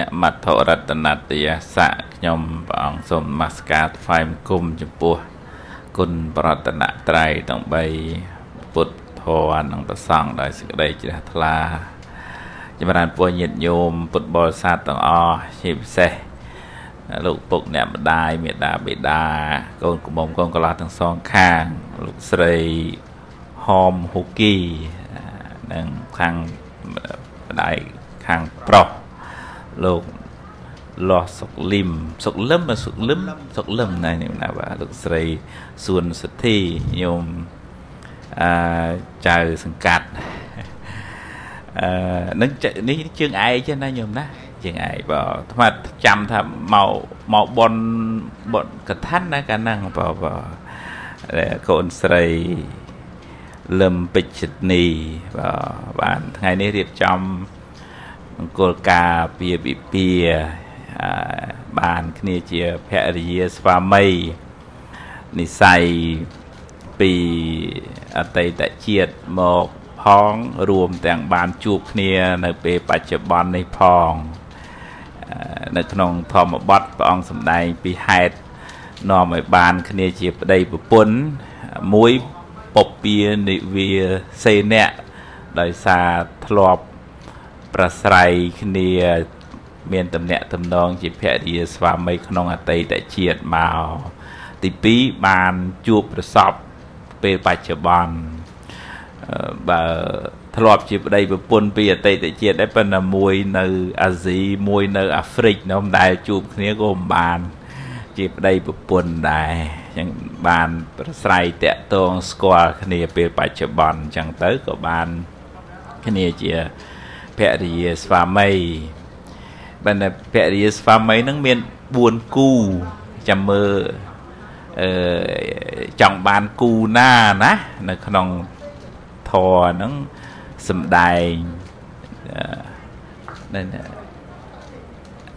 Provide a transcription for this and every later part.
អ្នកមត្ថរតនតយស័កខ្ញុំព្រះអង្គសូមនមស្ការថ្វាយបង្គំចំពោះគុណប្រតនត្រ័យទាំង3ពុទ្ធធម៌និងប្រសង្ឃដោយសេចក្តីជ្រះថ្លាចម្រើនពុះញាតិញោមពុទ្ធបរិស័ទទាំងអស់ជាពិសេសលោកពុកអ្នកម្ដាយមេដាបេដាកូនកំមុំកូនកន្លះទាំងសងខាងលោកស្រីហមហ៊ូគីនិងខាងម្ដាយខាងប្រុស លោកលោះសុកលឹមសុកលឹមសុកលឹមសុកលឹមណែនេះណាបាទលោកស្រីសួនសុទ្ធីញោមអឺចៅសង្កាត់អឺនឹងនេះជើងឯកចឹងណាញោមណាជើងឯកបាទថ្មចាំថាមកមកបនបនកថាណាកាលហ្នឹងបាទបាទកូនស្រីលឹមពេជ្ជនីបាទបានថ្ងៃនេះរៀបចំ មង្គលការពាពិពាបានគ្នាជាភរិយាស្វាមីនិស័យពីអតីតជាតិមកផងរួមទាំងបានជួបគ្នានៅពេលបច្ចុប្បន្ននេះផងនៅក្នុងធម្មបទព្រះអង្គសម្ដែងពីហេតុនាំឲ្យបានគ្នាជាប្តីប្រពន្ធមួយពពានិវាសេនៈដោយសារធ្លាប់ ប្រស្រ័យគ្នាមានតំណាក់តំណងជាភរិយាស្វាមីក្នុងអតីតជាតិមកទី2បានជួបប្រសពពេលបច្ចុប្បន្នបើធ្លាប់ជាប្តីប្រពន្ធពីអតីតជាតិដែរប៉ុន្តែមួយនៅអាស៊ីមួយនៅអាហ្វ្រិកនោះមិនដែលជួបគ្នាក៏មិនបានជាប្តីប្រពន្ធដែរអញ្ចឹងបានប្រស្រ័យតាក់ទងស្គាល់គ្នាពេលបច្ចុប្បន្នអញ្ចឹងទៅក៏បានគ្នាជា ភរិយាស្វាមីបើតែភរិយាស្វាមីនឹងមាន4គូចាំមើលអឺចង់បានគូណាណានៅក្នុងធរហ្នឹងសំដែងអឺ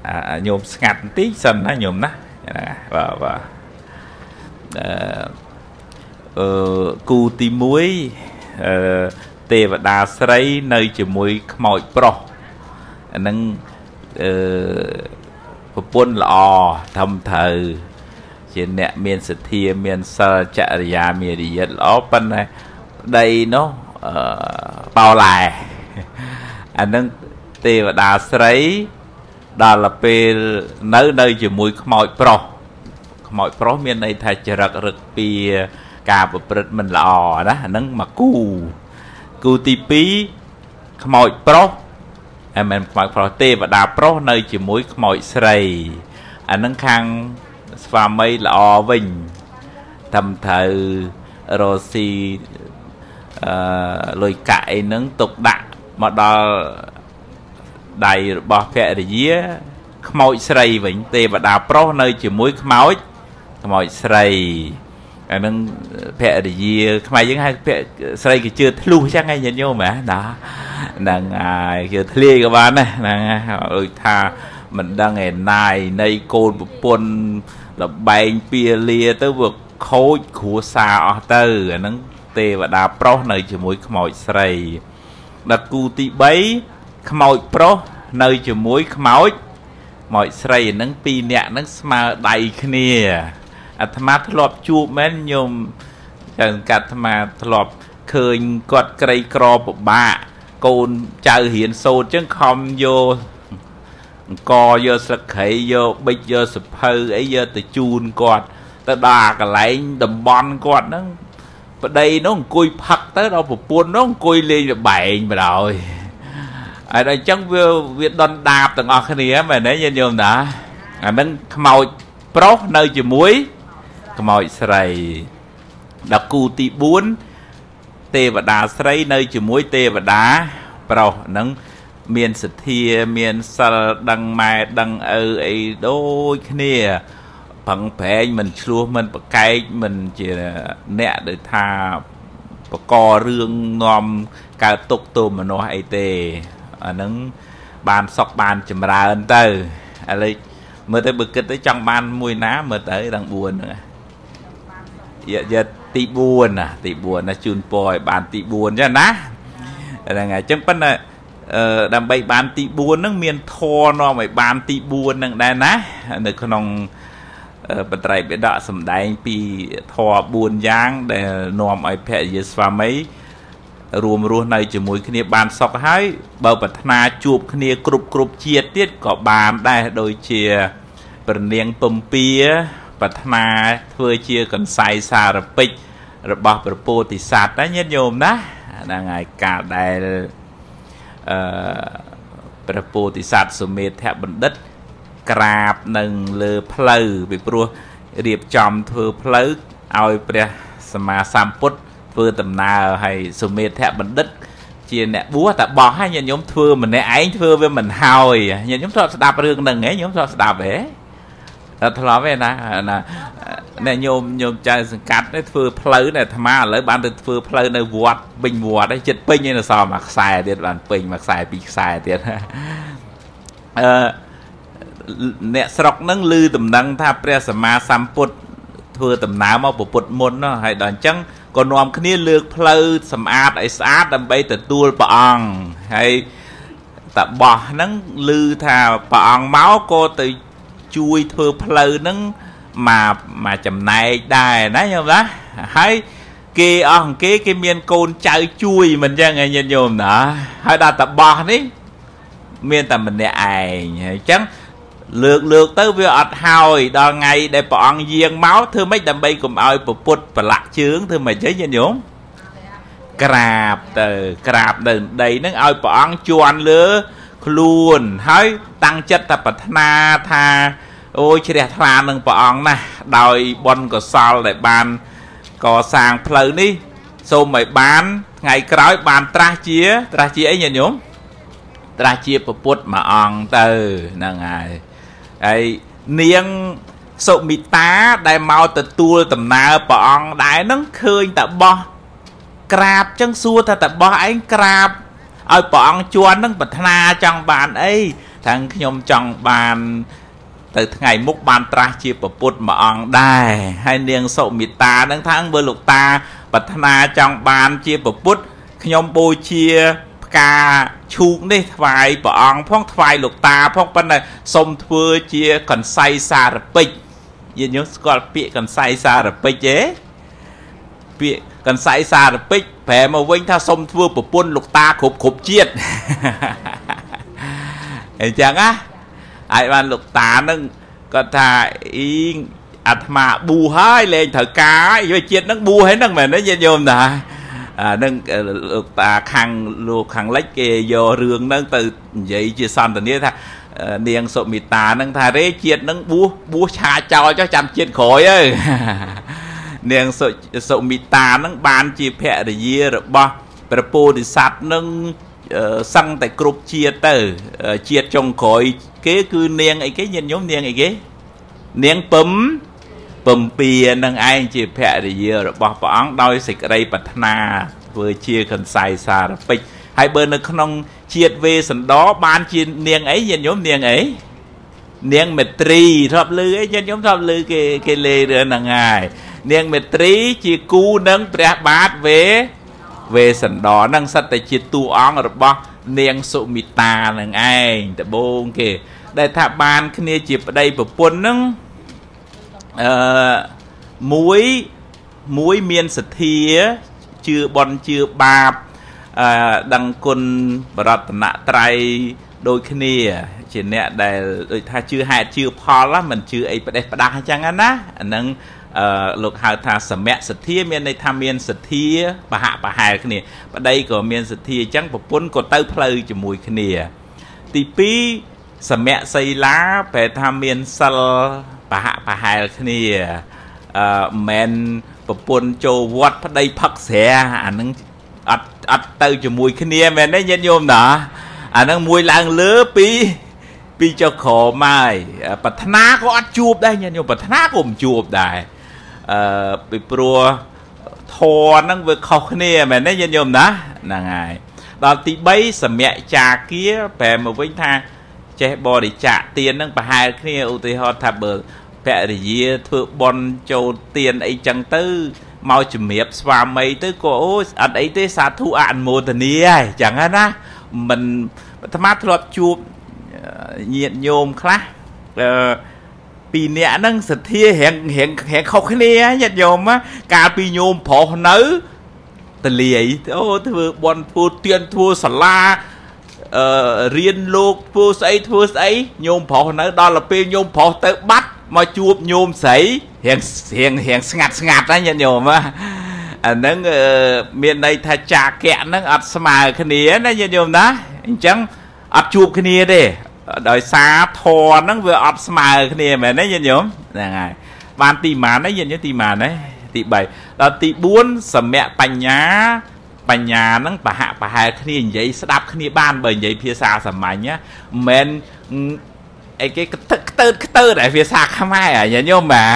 អាញោមស្ងាត់បន្តិចសិនណាញោមណាបាទបាទអឺគូទី1អឺ ទេវតាស្រីនៅជាមួយខ្មោចប្រុសអានឹងអឺប្រពន្ធល្អធំត្រូវជាអ្នកមានសទ្ធាមានសិលចរិយាមារយាទល្អប៉ុន្តែប្តីនោះអឺបោឡែអានឹងទេវតាស្រីដល់ពេលនៅនៅជាមួយខ្មោចប្រុសខ្មោចប្រុសមានន័យថាចរិតរឹកពីការប្រព្រឹត្តមិនល្អណាអានឹងមកគូ គូទី2ខ្មោចប្រុសអមែនខ្មោចប្រុសទេវតាប្រុសនៅជាមួយខ្មោចស្រីអានឹងខាងស្វាមីល្អវិញតាមត្រូវរស់ស៊ីអឺលុយកាក់អីហ្នឹងទុកដាក់មកដល់ដៃរបស់ភរិយាខ្មោចស្រីវិញទេវតាប្រុសនៅជាមួយខ្មោចខ្មោចស្រី អានឹងភរិយាខ្មែរយើងហៅភស្រីគេជឿធ្លុះចឹងឯងញាតិញោមណាហ្នឹងហើយជឿធ្លាយក៏បានដែរហ្នឹងដូចថាមិនដឹងឯណាយនៃកូនប្រពន្ធលបែងពៀលាទៅវាខូចគ្រួសារអស់ទៅអាហ្នឹងទេវតាប្រុសនៅជាមួយខ្មោចស្រីដល់គូទី3ខ្មោចប្រុសនៅជាមួយខ្មោចខ្មោចស្រីហ្នឹងពីរនាក់ហ្នឹងស្មើដៃគ្នា អាត្មាធ្លាប់ជួបមែនញោមចឹងកាត់អាត្មាធ្លាប់ឃើញគាត់ក្រីក្រពិបាកកូនចៅរៀនសូត្រចឹងខំយកអង្គយកស្លឹកគ្រៃយកប៊ិចយកសភៅអីយកទៅជូនគាត់ទៅដល់កន្លែងតំបន់គាត់ហ្នឹងប្តីនោះអង្គុយផឹកទៅដល់ប្រពន្ធនោះអង្គុយលេងលបែងបណ្ដោយហើយដល់អញ្ចឹងវាវាដុនដាបទាំងអស់គ្នាមែនទេញាតិញោមណាអានឹងខ្មោចប្រុសនៅជាមួយ ខ្មោចស្រីដល់គូទី4ទេវតាស្រីនៅជាមួយទេវតាប្រុសហ្នឹងមានសទ្ធាមានសិលដឹងម៉ែដឹងឪអីដូចគ្នាប្រឹងប្រែងមិនឆ្លោះមិនប្រកែកមិនជាអ្នកដែលថាបករឿងនាំកើតទុកទោមមនុស្សអីទេអាហ្នឹងបានសុកបានចម្រើនទៅឥឡូវមើលទៅបើគិតទៅចង់បានមួយណាមើលទៅដល់4ហ្នឹង យកទី4ណាទី4ណាជូនពរឲ្យបានទី4ចឹងណាហ្នឹងហើយអញ្ចឹងប៉ុន្តែអឺដើម្បីបានទី4ហ្នឹងមានធរនាំឲ្យបានទី4ហ្នឹងដែរណានៅក្នុងបត្រៃបិដកសំដែងពីធរ4យ៉ាងដែលនាំឲ្យភរិយាស្វាមីរួមរស់នៅជាមួយគ្នាបានសុខហើយបើប្រាថ្នាជួបគ្នាគ្រប់គ្រប់ជាតិទៀតក៏បានដែរដូចជាព្រះនាងពំពា ប្រាថ្នាធ្វើជាកន្សៃសារពេចរបស់ព្រះពោធិសត្វណាញាតិញោមណាហ្នឹងហើយកាលដែលអឺព្រះពោធិសត្វសុមេធបណ្ឌិត ក្រាបនឹងលើផ្លូវពីព្រោះរៀបចំធ្វើផ្លូវឲ្យព្រះសម្មាសម្ពុទ្ធធ្វើដំណើរហើយសុមេធបណ្ឌិត ជាអ្នកបួសតែបោះហើយញាតិញោមធ្វើម្នាក់ឯងធ្វើវាមិនហើយញាតិញោមធ្លាប់ស្ដាប់រឿងហ្នឹងហ៎ញោមធ្លាប់ស្ដាប់ហ៎ តែធ្លាប់ទេណាណាអ្នកញោមញោមចៅសង្កាត់នេះធ្វើផ្លូវនេះអាត្មាឥឡូវបានទៅធ្វើផ្លូវនៅវត្តវិញវត្តឯងចិត្តពេញឯនៅសល់មួយខ្សែទៀតបានពេញមួយខ្សែពីរខ្សែទៀតអឺអ្នកស្រុកហ្នឹងឮដំណឹងថាព្រះសម្មាសម្ពុទ្ធធ្វើដំណើរមកពុទ្ធមុននោះហើយដល់អញ្ចឹងក៏នាំគ្នាលើកផ្លូវសម្អាតឲ្យស្អាតដើម្បីទទួលព្រះអង្គហើយតបោះហ្នឹងឮថាព្រះអង្គមកក៏ទៅ ជួយធ្វើផ្លូវហ្នឹងមកមកចំណែកដែរណាញោមណាហើយគេអស់គេគេមានកូនចៅជួយមិនចឹងឯងញាតិញោមណាហើយដល់តបោះនេះមានតែម្នាក់ឯងហើយអញ្ចឹងលើកលើកទៅវាអត់ហើយដល់ថ្ងៃដែលព្រះអង្គយាងមកធ្វើម៉េចដើម្បីកុំឲ្យពពុតប្រឡាក់ជើងធ្វើម៉េចទេញាតិញោមក្រាបទៅក្រាបនៅដីហ្នឹងឲ្យព្រះអង្គជន់លើខ្លួនហើយតាំងចិត្តតែប្រាថ្នាថា អូយជ្រះថ្លានឹងព្រះអង្គណាស់ដោយបុណ្យកុសលដែលបានកសាងផ្លូវនេះសូមឲ្យបានថ្ងៃក្រោយបានត្រាស់ជា ត្រាស់ជាអីញាតិញោមត្រាស់ជាពពុទ្ធមួយអង្គទៅហ្នឹងហើយហើយនាងសុមិតាដែលមកទទួលដំណើរព្រះអង្គដែរហ្នឹងឃើញតែបោះក្រាបចឹងសួរថាតបោះឯងក្រាបឲ្យព្រះអង្គជន់នឹងប្រាថ្នាចង់បានអីថាខ្ញុំចង់បាន ទៅថ្ងៃមុខបានត្រាស់ជាពពុទ្ធមួយអង្គដែរហើយនាងសុមិតានឹងថាបើលោកតាប្រាថ្នាចង់បានជាពពុទ្ធខ្ញុំបូជាផ្កាឈូកនេះថ្វាយព្រះអង្គផងថ្វាយលោកតាផងប៉ុន្តែសុំធ្វើជាកន្សៃសារពេចយើងយើងស្គាល់ពាក្យកន្សៃសារពេចទេពាក្យកន្សៃសារពេចប្រែមកវិញថាសុំធ្វើប្រពន្ធលោកតាគ្រប់គ្រប់ជាតិអញ្ចឹងណា ហើយបានលោកតានឹងគាត់ថាអ៊ីងអាត្មាប៊ូហើយលេងត្រូវការហើយជាតិនឹងប៊ូហើយហ្នឹងមែនទេញាតិញោមតាអានឹងលោកតាខាងលោកខាងលិចគេយករឿងហ្នឹងទៅនិយាយជាសន្តានាថានាងសុមិតានឹងថារេជាតិនឹងបួសបួសឆាចោលចុះចាំជាតិក្រោយទៅនាងសុសុមិតានឹងបានជាភរិយារបស់ព្រះពោធិសត្វនឹង សឹងតែគ្រប់ជាតិទៅជាតិចុងក្រោយគេគឺនាងអីគេញាតិញោមនាងអីគេនាងពឹមពំពៀនឹងឯងជាភរិយារបស់ព្រះអង្គដោយសេចក្តីប្រាថ្នាធ្វើជាកន្សៃសារពេចហើយបើនៅក្នុងជាតិវេសន្តរបានជានាងអីញាតិញោមនាងអីនាងមេត្រីធ្លាប់ឮអីញាតិញោមធ្លាប់ឮគេគេលេរឿងហ្នឹងហើយនាងមេត្រីជាគូនឹងព្រះបាទវេ វេសន្តរនឹងសិតតែជាតួអង្គរបស់នាងសុមិតានឹងឯងដបងគេ ដែលថាបានគ្នាជាប្តីប្រពន្ធនឹងអឺមួយមួយមានសទ្ធាជឿបន់ជឿបាបអឺដឹងគុណបរតនត្រ័យដូចគ្នា ជាអ្នកដែលដូចថាជឿហេតុជឿផលមិនជឿអីផ្ដេសផ្ដាស់អញ្ចឹងណាអានឹង អឺលោកហៅថាសមៈសទ្ធាមានន័យថាមានសទ្ធាបហៈបហែលគ្នាប្តីក៏មានសទ្ធាអញ្ចឹងប្រពន្ធក៏ទៅផ្លូវជាមួយគ្នា ទី2សមៈសីលាប្រែថាមានសិលបហៈបហែលគ្នាអឺមិនប្រពន្ធចូលវត្តប្តីផឹកស្រាអានឹងអត់អត់ទៅជាមួយគ្នាមែនទេញាតិញោមណាអានឹងមួយឡើងលើពីពីចុះក្រមកប្រាថ្នាក៏អត់ជួបដែរញាតិញោមប្រាថ្នាក៏មិនជួបដែរ អឺពីព្រោះធរហ្នឹងវាខុសគ្នាមែនទេញាតិញោមណាហ្នឹងហើយដល់ទី3សម្យចាគាប្រែមកវិញថាចេះបរិច្ចាគទានហ្នឹងប្រហែលគ្នាឧទាហរណ៍ថាបើភរិយាធ្វើបន់ចូលទានអីចឹងទៅមកជំរាបស្វាមីទៅក៏អូអត់អីទេសាធុអនុមោទនាហើយចឹងណាមិនអាត្មាធ្លាប់ជួបញាតិញោមខ្លះអឺ ពីរនាក់ហ្នឹងសទ្ធារៀងរៀងរៀងខុសគ្នាញាតិញោមកាលពីញោមប្រុសនៅតលាយអូធ្វើបន់ធ្វើទៀនធ្វើសាលាអឺរៀនលោកធ្វើស្អីធ្វើស្អីញោមប្រុសនៅដល់ទៅពេលញោមប្រុសទៅបាត់មកជួបញោមស្រីរៀងរៀងរៀងស្ងាត់ស្ងាត់ណាញាតិញោមអាហ្នឹងមានន័យថាចាកៈហ្នឹងអត់ស្មើគ្នាណាញាតិញោមណាអញ្ចឹងអត់ជួបគ្នាទេ ដោយសារធរហ្នឹងវាអត់ស្មើគ្នាមែនទេញាតិញោមហ្នឹងហើយបានទីម៉ានទេញាតិញោមទីម៉ានទេទី3ដល់ទី4សមៈបញ្ញាបញ្ញាហ្នឹងប្រហាក់ប្រហែលគ្នានិយាយស្ដាប់គ្នាបានបើនិយាយភាសាសាមញ្ញមិនអីគេកទឹកខ្ទើតខ្ទើតឯភាសាខ្មែរអាញាតិញោមបាទ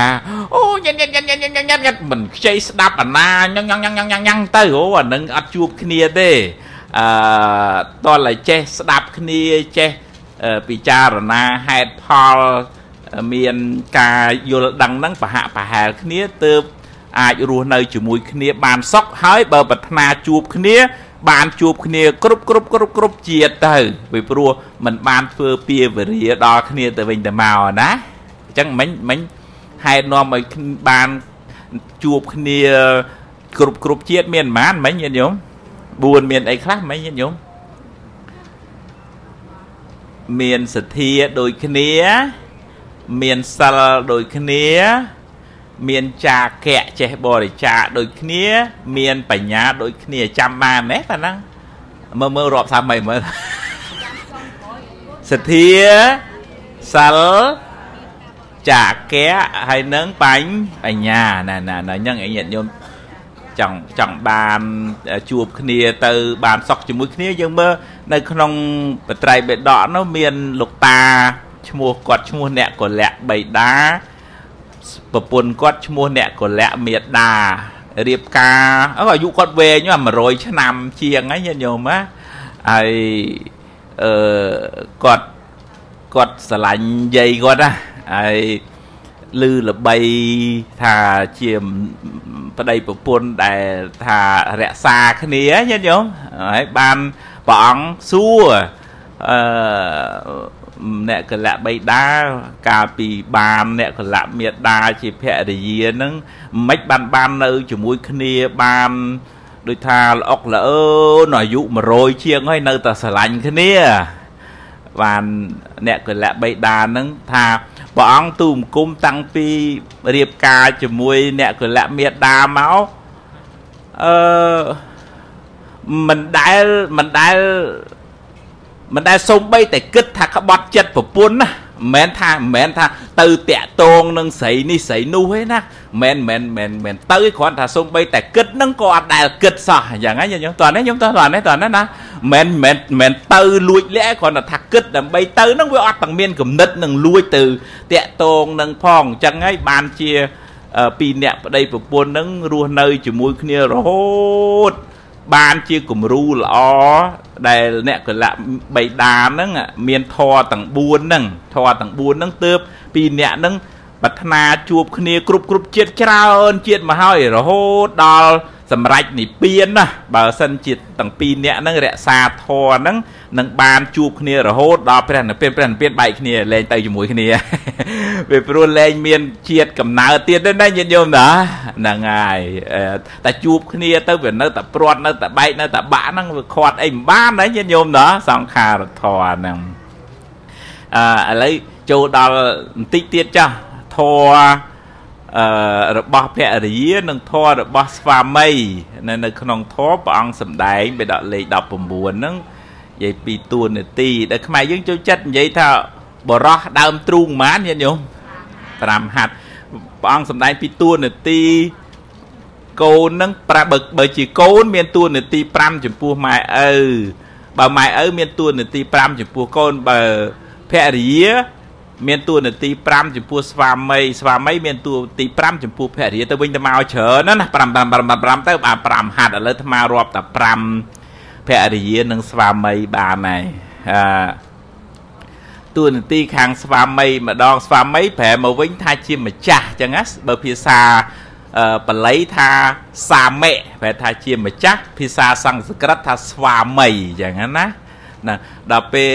អូញ៉ាំញ៉ាំញ៉ាំញ៉ាំញ៉ាំញ៉ាំញ៉ាំមិនខ្ចីស្ដាប់អាណាញ៉ាំញ៉ាំញ៉ាំញ៉ាំញ៉ាំទៅអូអានឹងអត់ជួបគ្នាទេអឺតលតែចេះស្ដាប់គ្នាចេះ ពិចារណាហេតុផលមានការយល់ដឹងហ្នឹងប្រហាក់ប្រហែលគ្នាទើបអាចរស់នៅជាមួយគ្នាបានសុខហើយបើប្រាថ្នាជួបគ្នា បានជួបគ្នាគ្រប់គ្រប់គ្រប់គ្រប់ជាតិទៅពីព្រោះมันបានធ្វើពាវរាដល់គ្នាទៅវិញទៅមកណាអញ្ចឹងមិញមិញហេតុនាំឲ្យបានជួបគ្នាគ្រប់គ្រប់ជាតិមានប៉ុន្មានមិញញាតិញោម4មានអីខ្លះមិញញាតិញោម មានសទ្ធាដូចគ្នា មានសិលដូចគ្នា មានចាកៈចេះបរិច្ចាគដូចគ្នា មានបញ្ញាដូចគ្នាចាំបានទេប៉ណ្ណឹងមើលមើលរាប់សាមីមើលសទ្ធាសិលចាកៈហើយនឹងបាញ់បញ្ញាណាណាហ្នឹងឯងញាតិញោម ចង់ចង់បានជួបគ្នាទៅបានសុខជាមួយគ្នាយើងមើលនៅក្នុងបត្រៃបេដកនោះមានលោកតាឈ្មោះគាត់ឈ្មោះអ្នកកលៈបៃតាប្រពន្ធគាត់ឈ្មោះអ្នកកលៈមេដារៀបការអាយុគាត់វែង100ឆ្នាំជាងហ្នឹងញាតិញោមណាហើយអឺគាត់គាត់ស្រឡាញ់យាយគាត់ណាហើយ ឮល្បីថាជាប្តីប្រពន្ធដែលថារក្សាគ្នាញាតិញោមហើយបានព្រះអង្គសួរអឺអ្នកកលៈបៃតាកាលពីបានអ្នកកលៈមេដាជាភរិយានឹងមិនបានបាននៅជាមួយគ្នាបានដូចថាល្អុកល្អើនអាយុ100ជាងហើយនៅតែស្រឡាញ់គ្នាបានអ្នកកលៈបៃតានឹងថា ព្រះអង្គទូមគុំតាំងពីរៀបការជាមួយអ្នកកលៈមេដាមកអឺមិនដែលមិនដែលមិនដែលសំបីតែគិតថាក្បត់ចិត្តប្រពន្ធណា មិនមែនថាមិនមែនថាទៅតាក់តងនឹងស្រីនេះស្រីនោះទេណាមិនមែនមិនមែនទៅគ្រាន់ថាសំបីតែគិតនឹងក៏អត់ដែលគិតសោះយ៉ាងហ្នឹងខ្ញុំតោះនេះខ្ញុំតោះតោះនេះតោះណាណាមិនមែនមិនទៅលួចលាក់គ្រាន់តែថាគិតដើម្បីទៅនឹងវាអត់ទាំងមានគំនិតនឹងលួចទៅតាក់តងនឹងផងអញ្ចឹងហើយបានជាពីរអ្នកប្តីប្រពន្ធនឹងរស់នៅជាមួយគ្នារហូត បានជាគំរូល្អដែលអ្នកកលៈបៃតាហ្នឹងមានធរទាំង4ហ្នឹងធរទាំង4ហ្នឹងទើបពីអ្នកហ្នឹងប្រាថ្នាជួបគ្នាគ្រប់គ្រប់ជាតិច្រើនជាតិមកហើយរហូតដល់ សម្រេចនិព្វានណាបើសិនជាទាំងពីរអ្នកហ្នឹងរក្សាធរហ្នឹងនឹងបានជួបគ្នារហូតដល់ព្រះនិព្វានព្រះនិព្វានបែកគ្នាលែងទៅជាមួយគ្នាវាព្រោះលែងមានជាតិកំណើតទៀតទេណាញាតិញោមណាហ្នឹងហើយតែជួបគ្នាទៅវានៅតែព្រាត់នៅតែបែកនៅតែបាក់ហ្នឹងវាខាត់អីមិនបានណាញាតិញោមណាសង្ខារធរហ្នឹងអឺឥឡូវចូលដល់បន្តិចទៀតចាស់ធរ អឺរបស់ភរិយានិងធម៌របស់ស្វាមីនៅនៅក្នុងធម៌ព្រះអង្គសម្ដែងបេដកលេខ19ហ្នឹងនិយាយពីតួនាទីដែលខ្មែរយើងចូលចិត្តនិយាយថាបរោះដើមទ្រូងប៉ុន្មានញាតិញោម5ហាត់ព្រះអង្គសម្ដែងពីតួនាទីកូននឹងប្រាបើបើជាកូន មានតួនាទី5ចំពោះម៉ែឪបើម៉ែឪមានតួនាទី5ចំពោះកូនបើភរិយា មានតួនាទី5ចំពោះស្វាមីស្វាមីមានតួនាទី5ចំពោះភរិយាទៅវិញទៅមកច្រើនណា5 5 5 5ទៅបាន5ហាត់ឥឡូវអាត្មារាប់តែ5ភរិយានិងស្វាមីបានហើយអឺតួនាទីខាងស្វាមីម្ដងស្វាមីប្រែមកវិញថាជាម្ចាស់ចឹងណាបើភាសាបល័យថាសាមិប្រែថាជាម្ចាស់ភាសាសំស្ក្រឹតថាស្វាមីចឹងណាអណាដល់ពេល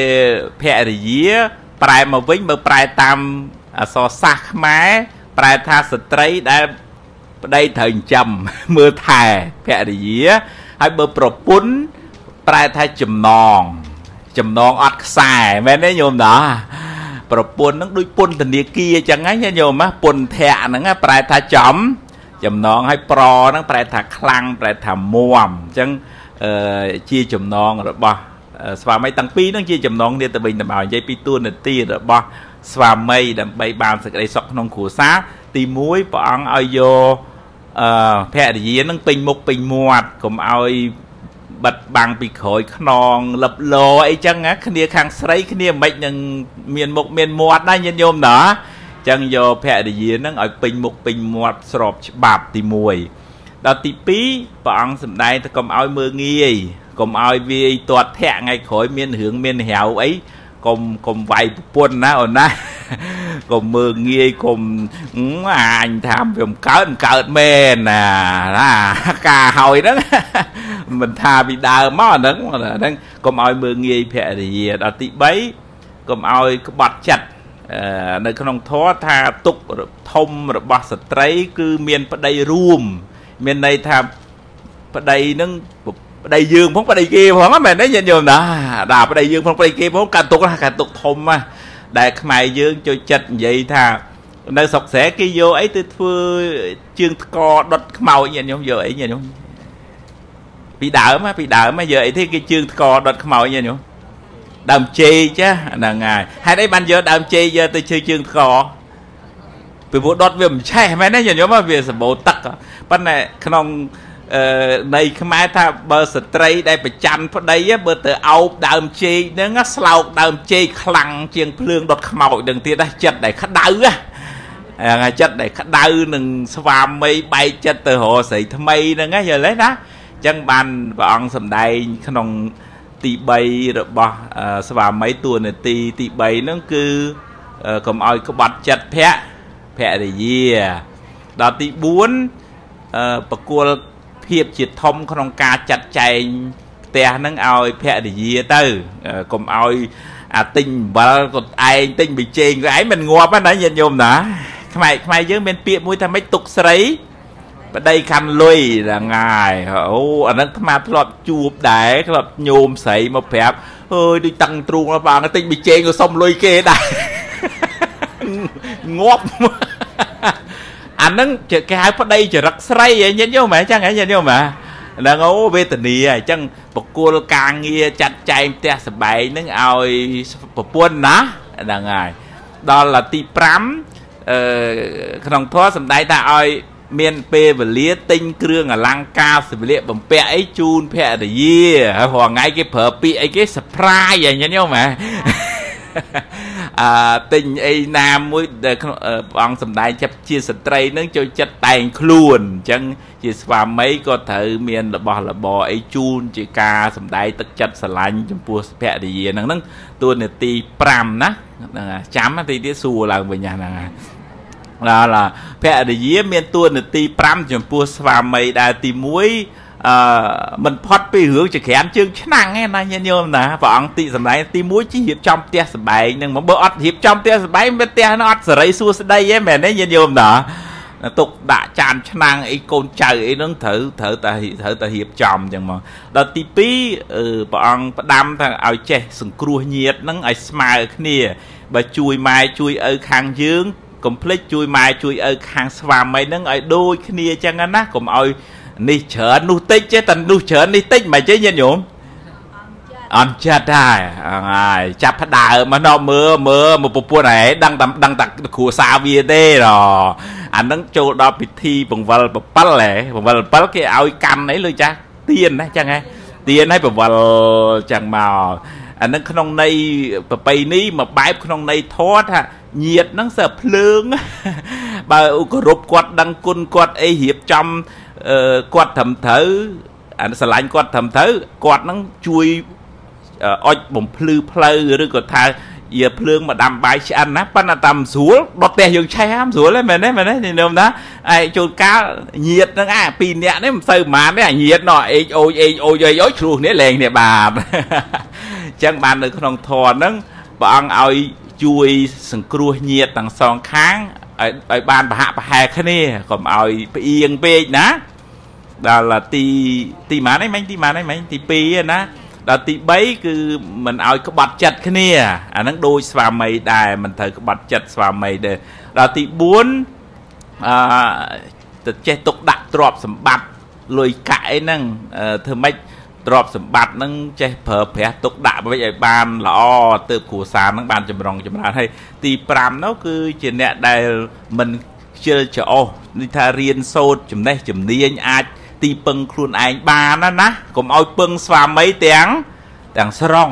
ភរិយា ប្រែមកវិញមើលប្រែតាមអសរសាស្ត្រខ្មែរប្រែថាស្ត្រីដែលប្តីត្រូវចិញ្ចឹមមើលថែភរិយាហើយបើប្រពន្ធប្រែថាចំណងចំណងអត់ខ្សែមែនទេញោមតាប្រពន្ធនឹងដូចពុនធនាគារអញ្ចឹងហ្នឹងញោមណាពុនធៈហ្នឹងប្រែថាចំចំណងឲ្យប្រហ្នឹងប្រែថាខ្លាំងប្រែថាមួមអញ្ចឹងអឺជាចំណងរបស់ ស្វាមីទាំងពីរហ្នឹងជាចំណងនេះទៅវិញទៅមកនិយាយពីទួនាទីរបស់ស្វាមីដើម្បីបានសេចក្តីសុខក្នុងគ្រួសារទី1ព្រះអង្គឲ្យយកអឺភរិយានឹងពេញមុខពេញមាត់កុំឲ្យបិទបាំងពីក្រោយខ្នងលឹបលោអីចឹងណាគ្នាខាងស្រីគ្នាមិននឹងមានមុខមានមាត់ដែរញាតិញោមណាចឹងយកភរិយានឹងឲ្យពេញមុខពេញមាត់ស្របច្បាប់ទី1ដល់ទី2ព្រះអង្គសម្ដែងថាកុំឲ្យមើងងាយ កុំឲ្យវាយទាត់ធាក់ថ្ងៃក្រោយមានរឿងមានរាវអីកុំកុំវាយប្រពន្ធណាអូនណាកុំមើងងាយកុំអញថាវាមិនកើតមិនកើតមែនណាណាការហើយហ្នឹងមិនថាពីដើមមកហ្នឹងហ្នឹងកុំឲ្យមើងងាយភរិយាដល់ទី3កុំឲ្យក្បត់ចិត្តនៅក្នុងធម៌ថាទុកធំរបស់ស្ត្រី គឺមានប្តីរួម មានន័យថាប្តីនឹងប្តីយើងផងប្តីគេផងមែនទេញាតិញោមណាដល់ប្តីយើងផងប្តីគេផងកាត់ទុកកាត់ទុកធំណាដែលខ្មែរយើងចូលចិត្តនិយាយថានៅស្រុកស្រែគេយកអីទៅធ្វើជើងថ្កដុតខ្មោចញាតិញោមយកអីញាតិញោមពីដើមពីដើមយកអីទេគេជើងថ្កដុតខ្មោចញាតិញោមដើមចេកចាហ្នឹងហើយហេតុអីបានយកដើមចេកយកទៅជើងជើងថ្កពីព្រោះដុតវាមិនឆេះមែនទេញាតិញោមវាសម្បូរទឹកប៉ុន្តែក្នុង អឺនៃខ្មែរថាបើស្ត្រីដែលប្រច័នប្តីបើទៅអោបដើមចេកហ្នឹងស្លោកដើមចេកខ្លាំងជាងភ្លើងដុតខ្មោចនឹងទៀតណាចិត្តដែលក្តៅណាចិត្តដែលក្តៅនឹងស្វាមីបែកចិត្តទៅរកស្រីថ្មីហ្នឹងណាយល់ទេណាអញ្ចឹងបានព្រះអង្គសម្ដែងក្នុងទី3របស់ស្វាមីតួនាទីទី3ហ្នឹងគឺកុំឲ្យក្បត់ចិត្តភៈភរិយាដល់ទី4បកគល ភាពជាធំក្នុងការចាត់ចែងផ្ទះហ្នឹងឲ្យភរិយាទៅកុំឲ្យអាទិញអំបិលគាត់ឯងទិញប៊ីចេងគាត់ឯងមិនងាប់ណាញាតិញោមណាខ្មែរខ្មែរយើងមានពាក្យមួយថាម៉េចទុកស្រីប្តីខាន់លុយហ្នឹងហើយអូអាហ្នឹងអាត្មាធ្លាប់ជួបដែរធ្លាប់ញោមស្រីមកប្រាប់អើយដូចតឹងទ្រូងបងទិញប៊ីចេងក៏សុំលុយគេដែរងាប់ អាហ្នឹងជាគេហៅប្តីចរិតស្រីឯងញាតិញោមហ៎ចឹងហ៎ញាតិញោមហ៎ហ្នឹងអូវេទនាអញ្ចឹងបកគលការងារចាត់ចែងផ្ទះសបែងហ្នឹងឲ្យប្រពន្ធណាហ្នឹងហើយដល់ទី5អឺក្នុងធម៌សំដែងថាឲ្យមានពេលវេលាទិញគ្រឿងអលង្ការសម្លៀកបំពាក់អីជូនភរិយាហើយរាល់ថ្ងៃគេប្រើពាក្យអីគេ surprise អញ្ចឹងញោមហ៎ អឺទិញអីណាមួយដែលព្រះអង្គសំដែងចាប់ជាស្ត្រីនឹងចូលចិត្តតែងខ្លួនអញ្ចឹងជាស្វាមីក៏ត្រូវមានរបស់របរអីជូនជាការសំដែងទឹកចិត្តស្រឡាញ់ចំពោះភរិយាហ្នឹងហ្នឹងតួនាទី5ណាហ្នឹងចាំទីទៀតសួរឡើងវិញហ្នឹងហើយដល់ភរិយាមានតួនាទី5ចំពោះស្វាមីដែលទី1 អឺមិនផុតពីរឿងចក្រានជើងឆ្នាំងឯណាញាតិញោមណាព្រះអង្គទីសម្ដែងទី1ជីរៀបចំផ្ទះសម្បែងនឹងមកបើអត់រៀបចំផ្ទះសម្បែងវាផ្ទះនោះអត់សេរីសួស្ដីឯងមែនទេញាតិញោមណាទុកដាក់ចានឆ្នាំងអីកូនចៅអីហ្នឹងត្រូវត្រូវតែត្រូវតែរៀបចំអញ្ចឹងមកដល់ទី2ព្រះអង្គផ្ដាំថាឲ្យចេះសង្គ្រោះញាតហ្នឹងឲ្យស្មើគ្នាបើជួយម៉ែជួយឪខាងយើងកុំភ្លេចជួយម៉ែជួយឪខាងស្វាមីហ្នឹងឲ្យដូចគ្នាអញ្ចឹងណាកុំឲ្យ នេះច្រើននោះតិចទេតែនោះច្រើននេះតិចមិនចេះញាតិញោមអន់ចិត្តហើយហើយចាប់ផ្ដើមមកណោមើលមើលមកប្រពន្ធហែដឹងតែដឹងតែគ្រួសារវាទេរអានឹងចូលដល់ពិធីបង្វិល7ហែបង្វិល7គេឲ្យកាន់អីលុយចាស់ទៀនណាចឹងហែទៀនឲ្យបង្វិលចឹងមកអានឹងក្នុងន័យប្របីនេះមួយបែបក្នុងន័យធម៌ថាញាតហ្នឹងសើភ្លើង បើគោរពគាត់ដឹងគុណគាត់អីរៀបចំ គាត់ត្រឹមត្រូវអាស្រឡាញ់គាត់ត្រឹមត្រូវគាត់នឹងជួយអុចបំភ្លឺផ្លូវឬក៏ថាយាភ្លើងមកដាំបាយឆ្អិនណាប៉ុន្តែតាមស្រួលដុតផ្ទះយើងឆេះហ្នឹងស្រួលទេមែនទេមែនទេញោមណាឯជួនកាលញាតហ្នឹងអាពីរនាក់នេះមិនសូវប៉ុន្មានទេអាញាតណោះអេកអូយអេកអូយអេកអូយឆ្លោះគ្នាលែងគ្នាបាទអញ្ចឹងបាននៅក្នុងធម៌ហ្នឹងព្រះអង្គឲ្យជួយសង្គ្រោះញាតទាំងសងខាងឲ្យឲ្យបានប្រហាក់ប្រហែលគ្នាកុំឲ្យផ្អៀងពេកណា ដល់ទីទីម៉ានឯងមិញទីម៉ានឯងមិញទី2ណាដល់ទី3គឺមិនឲ្យក្បត់ចិត្តគ្នាអាហ្នឹងដូចស្វាមីដែរមិនត្រូវក្បត់ចិត្តស្វាមីដែរដល់ទី4អឺទៅចេះទុកដាក់ទ្រព្យសម្បត្តិលុយកាក់អីហ្នឹងធ្វើម៉េចទ្រព្យសម្បត្តិហ្នឹងចេះប្រើប្រាស់ទុកដាក់វិញឲ្យបានល្អទើបគ្រួសារហ្នឹងបានចម្រុងចម្រើនហើយទី5នោះគឺជាអ្នកដែលមិនខ្ជិលច្រអូសនេះថារៀនសូត្រចំណេះជំនាញអាច ទីពឹងខ្លួនឯងបានណាណាកុំឲ្យពឹងស្វាមីទាំងទាំងស្រុង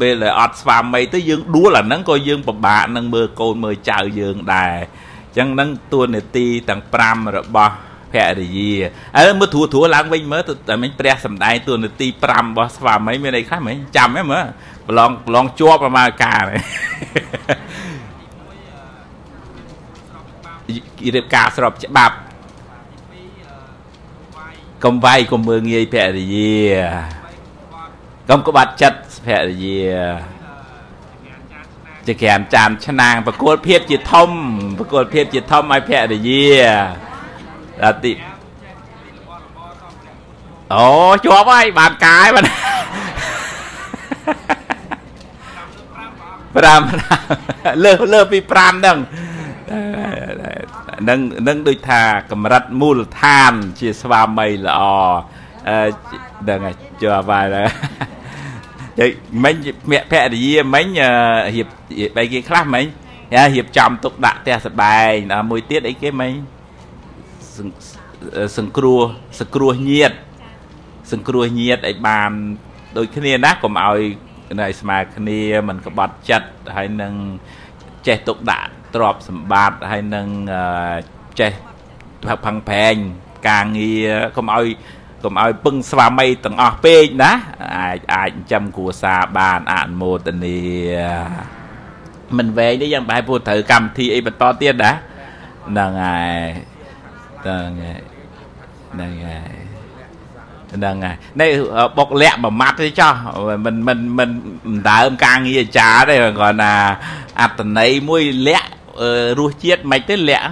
ពេលដែលអត់ស្វាមីទៅយើងដួលអាហ្នឹងក៏យើងពិបាកនឹងមើលកូនមើលចៅយើងដែរអញ្ចឹងហ្នឹងតួនាទីទាំង5របស់ភរិយាហើយមើលធួធួឡើងវិញមើលតែមិញព្រះសំដែងតួនាទី5របស់ស្វាមីមានអីខ្លះមិញចាំហ៎មើលប្រឡងប្រឡងជាប់ប្រមាណការរៀបការស្របច្បាប់ កុំវាយកុំមើងងាយភរិយាកុំក្បាត់ចិត្តភរិយាជាក្រានចានឆ្នាំងប្រគល់ភាពជាធំប្រគល់ភាពជាធំឲ្យភរិយាដល់ទីអូជាប់ហើយបានកាយបាន5លើលើពី5ហ្នឹង នឹងនឹងដូចថាកម្រិតមូលដ្ឋាន ជាស្វាមីល្អអឺដឹងហើយជាប់ហើយហើយមិញភរិយាមិញរៀបបែគេខ្លះមិញរៀបចំទុកដាក់ផ្ទះសបែងដល់មួយទៀតអីគេមិញសង្គ្រោះសង្គ្រោះញាតសង្គ្រោះញាតឲ្យបានដូចគ្នាណាកុំឲ្យនៅស្មើគ្នាមិនក្បត់ចិត្តហើយនឹងចេះទុកដាក់ ទ្រព្យសម្បត្តិហើយនឹងចេះផឹងប្រែងការងារកុំឲ្យកុំឲ្យពឹងស្វាមីទាំងអស់ពេកណាអាចអាចចិញ្ចឹមគ្រួសារបានអនុមោទនាមិនវែងទេយ៉ាងបែបពួកត្រូវកម្មវិធីអីបន្តទៀតណាហ្នឹងហើយហ្នឹងហើយហ្នឹងហើយហ្នឹងហើយនេះបុកលាក់មួយម៉ាត់ទេចោះមិនមិនមិនដើមការងារអាចារ្យទេគ្រាន់តែអត្តន័យមួយលាក់ រសជាតិមិនទេលាក់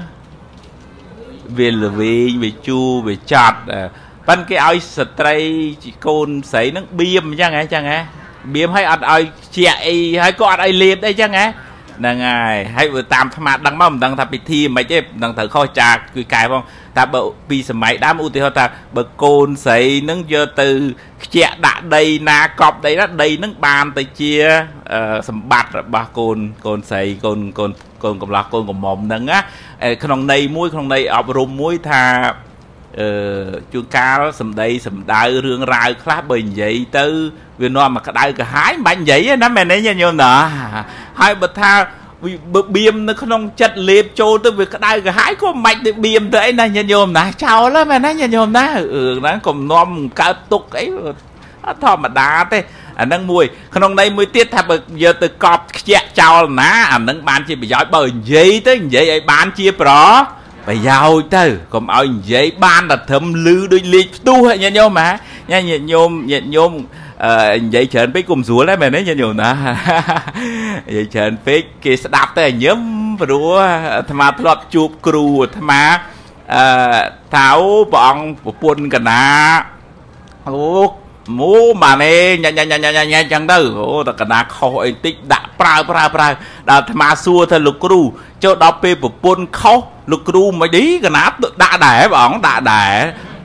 វាល្វីងវាជូរវាចត់ប៉ិនគេឲ្យស្ត្រីកូនស្រីនឹងបៀមអញ្ចឹងហ៎អញ្ចឹងហ៎បៀមឲ្យអត់ឲ្យជាអីហើយក៏អត់ឲ្យលេបអីអញ្ចឹងហ៎ហ្នឹងហើយហើយបើតាមថ្មដឹងមកមិនដឹងថាពិធីមិនទេមិនដឹងត្រូវខុសចាគឺកែផងតែបើពីសម័យដើមឧទាហរណ៍ថាបើកូនស្រីនឹងយកទៅខ្ជាក់ដាក់ដីណាកប់ដីណាដីនឹងបានទៅជាសម្បត្តិរបស់កូនកូនស្រីកូនកូន កូនកំឡោះកូនកំមុំហ្នឹងណាក្នុងន័យមួយក្នុងន័យអប់រំមួយថាអឺជួនកាលសម្ដីសម្ដៅរឿងរ៉ាវខ្លះបើនិយាយទៅវានាំមកក្តៅក្រហាយមិនបាច់និយាយទេណាមែនទេញោមណាហើយបើថាបើបៀមនៅក្នុងចិត្តលេបចូលទៅវាក្តៅក្រហាយក៏មិនបាច់ទៅបៀមទៅអីណាញាតិញោមណាចោលហ្នឹងមែនណាញាតិញោមណាអឺហ្នឹងកុំនាំកើតទុកអីអត់ធម្មតាទេអាហ្នឹងមួយក្នុងន័យមួយទៀតថាបើយកទៅកប់ ខ្ជាក់ចោលណាអាហ្នឹងបានជាប្រយោជន៍បើនិយាយទៅនិយាយឲ្យបានជាប្រប្រយោជន៍ទៅកុំឲ្យនិយាយបានតែត្រឹមលឺដូចលេខផ្ទុះញាតិញោមហ៎ញាតិញោមញាតិញោមអឺនិយាយច្រើនពេកគុំស្រួលដែរមែនទេញាតិញោមណានិយាយច្រើនពេកគេស្ដាប់តែញឹមព្រោះអាត្មាធ្លាប់ជួបគ្រូអាត្មាអឺថាអូព្រះអង្គប្រពន្ធកណាអូ មូម៉ាណេញ៉ាញ៉ាញ៉ាញ៉ាញ៉ាញ៉ាចឹងទៅអូតកណាខុសអីតិចដាក់ប្រើប្រើប្រើដល់អាត្មាសួរទៅលោកគ្រូចូលដល់ពេលប្រពន្ធខុសលោកគ្រូមិនឌីកណាដាក់ដែរព្រះអង្គដាក់ដែរ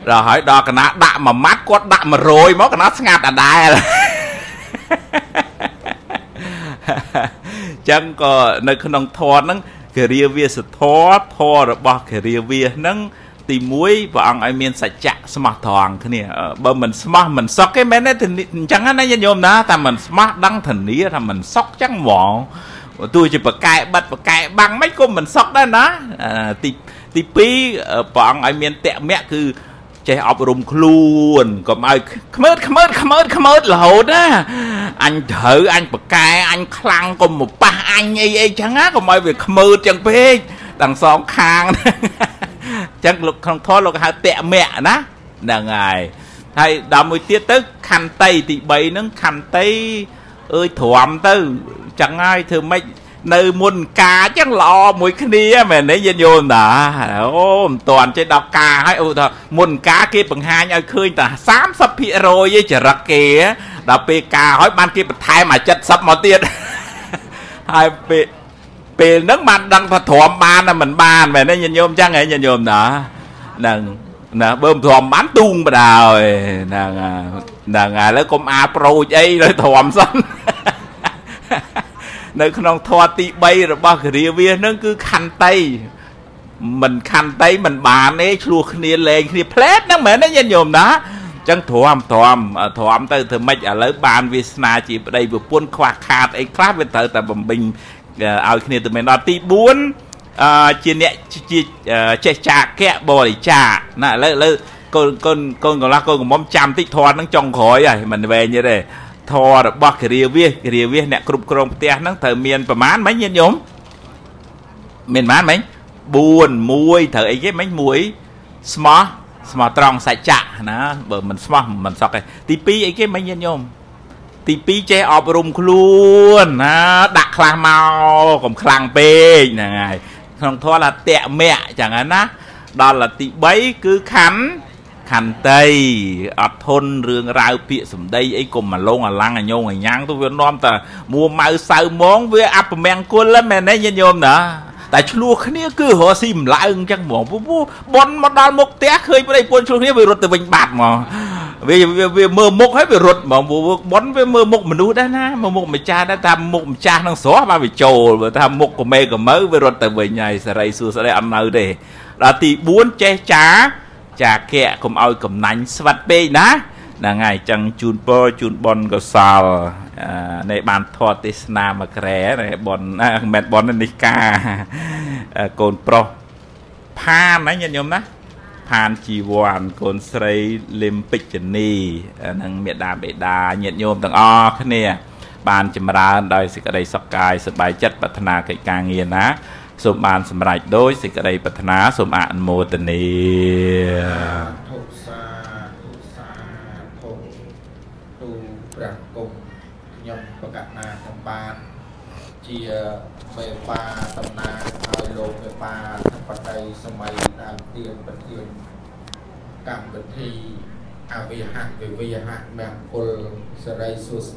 ដល់ហើយដល់កណាដាក់មួយម៉ាត់គាត់ដាក់100មកកណាស្ងាត់ដដែលចឹងក៏នៅក្នុងធម៌ហ្នឹងគិរាវាសធរធររបស់គិរាវាហ្នឹង ទី1ព្រះអង្គឲ្យមានសច្ចៈស្មោះត្រង់គ្នាបើមិនស្មោះមិនសុខទេមែនទេអញ្ចឹងណាញាតិញោមណាតែមិនស្មោះដឹងធានាថាមិនសុខចឹងហ្មងទោះជាបកែបិទបកែបាំងមិនក៏មិនសុខដែរណាទីទី2ព្រះអង្គឲ្យមានតៈមៈគឺចេះអប់រំខ្លួនកុំឲ្យខ្មើតខ្មើតខ្មើតខ្មើតរហូតណាអញត្រូវអញបកែអញខ្លាំងកុំមកប៉ះអញអីអីចឹងណាកុំឲ្យវាខ្មើតចឹងពេក ទាំងសងខាងចឹងលោកក្នុងធម៌លោកហៅតៈមៈណាហ្នឹងហើយហើយដល់មួយទៀតទៅខន្តីទី3ហ្នឹងខន្តីអើយទ្រាំទៅចឹងហើយធ្វើម៉េចនៅមុនការចឹងល្អមួយគ្នាមែនទេញាតិញោមតាអូមិនតាន់ចេះដល់ការហើយឧទាហរណ៍មុនការគេបង្ហាញឲ្យឃើញតែ30%ឯចរិតគេដល់ពេលការហើយបានគេបន្ថែមអា70មកទៀតហើយពេល ពេលហ្នឹងបានដឹងថាទ្រាំបានតែមិនបានមែនទេញាតិញោមចឹងហ៎ញាតិញោមតាហ្នឹងណាបើមិនទ្រាំបានទូងបដ ாய் ហ្នឹងហ្នឹងឥឡូវកុំអាប្រូចអីលើទ្រាំសិននៅក្នុងធម៌ទី3របស់គរាវាសនឹងគឺខន្តីមិនខន្តីមិនបានទេឆ្លោះគ្នាលេងគ្នាផ្លែតហ្នឹងមែនទេញាតិញោមណាចឹងទ្រាំទ្រាំទ្រាំទៅធ្វើម៉េចឥឡូវបានវាសនាជាប្តីប្រពន្ធខ្វះខាតអីខ្លះវាត្រូវតែបំពេញ ឲ្យគ្នាទៅមែនដល់ទី4អឺជាអ្នកជាចេះចាកៈបរិចាណាឥឡូវឥឡូវកូនកូនកូនកន្លះកូនកំមុំចាំតិចធន់ហ្នឹងចុងក្រោយហើយមិនវែងទេធររបស់គរាវាសគរាវាសអ្នកគ្រប់គ្រងផ្ទះហ្នឹងត្រូវមានប្រមាណមិញញាតិញោមមានប្រមាណមិញ4 1ត្រូវអីគេមិញ1ស្មោះស្មោះត្រង់សច្ចៈណាបើមិនស្មោះមិនសក់ទេទី2អីគេមិញញាតិញោម ទី2ចេះអប់រំខ្លួនណាដាក់ខ្លះមកកុំខ្លាំងពេកហ្នឹងហើយក្នុងធម៌ថាតៈមៈចឹងណាដល់ទី3គឺខណ្ឌខន្តីអត់ធន់រឿងរ៉ាវពាក្យសម្ដីអីកុំមកលងអាឡាំងអញងអញាំងទៅវានាំតែមួម៉ៅសៅហ្មងវាអពមង្គលមែនទេញាតិញោមណា តែឆ្លោះគ្នាគឺរស់ស៊ីម្លៅអញ្ចឹងហ្មងពូបនមកដល់មុខផ្ទះឃើញប្តីប្រពន្ធឆ្លោះគ្នាវារត់ទៅវិញបាត់ហ្មងវាវាមើលមុខហើយវារត់ហ្មងពូបនវាមើលមុខមនុស្សដែរណាមើលមុខម្ចាស់ដែរតាមមុខម្ចាស់នឹងស្រស់បានវាចូលបើថាមុខកមេកមើវារត់ទៅវិញហើយសេរីសួស្តីអត់នៅទេដល់ទី4ចេះចាចាគៈកុំឲ្យកំណាញ់ស្វិតពេកណា ហ្នឹងហើយចឹងជូនពរជូនបនកសលនៃបានធរទេសនាមកក្រែនៃបនមិនមែនបននេះកាកូនប្រុសផានណាញាតិញោមណាផានជីវ័នកូនស្រីលឹមពេជ្ជនីនិងមេដាបេដាញាតិញោមទាំងអស់គ្នា បានចម្រើនដោយសេចក្តីសុខកាយសប្បាយចិត្តប្រាថ្នាកិច្ចការងារណាសូមបានសម្រេចដោយសេចក្តីប្រាថ្នាសូមអនុមោទនាធុសាធុសាធុទូព្រះគុំខ្ញុំបកណាខ្ញុំ បានជាមេបាតំណាងឲ្យលោកមេបាធិបតីសម័យដើមទៀនប្រធានកម្មវិធីអវិហៈវិវិហៈមង្គលសិរីសួស្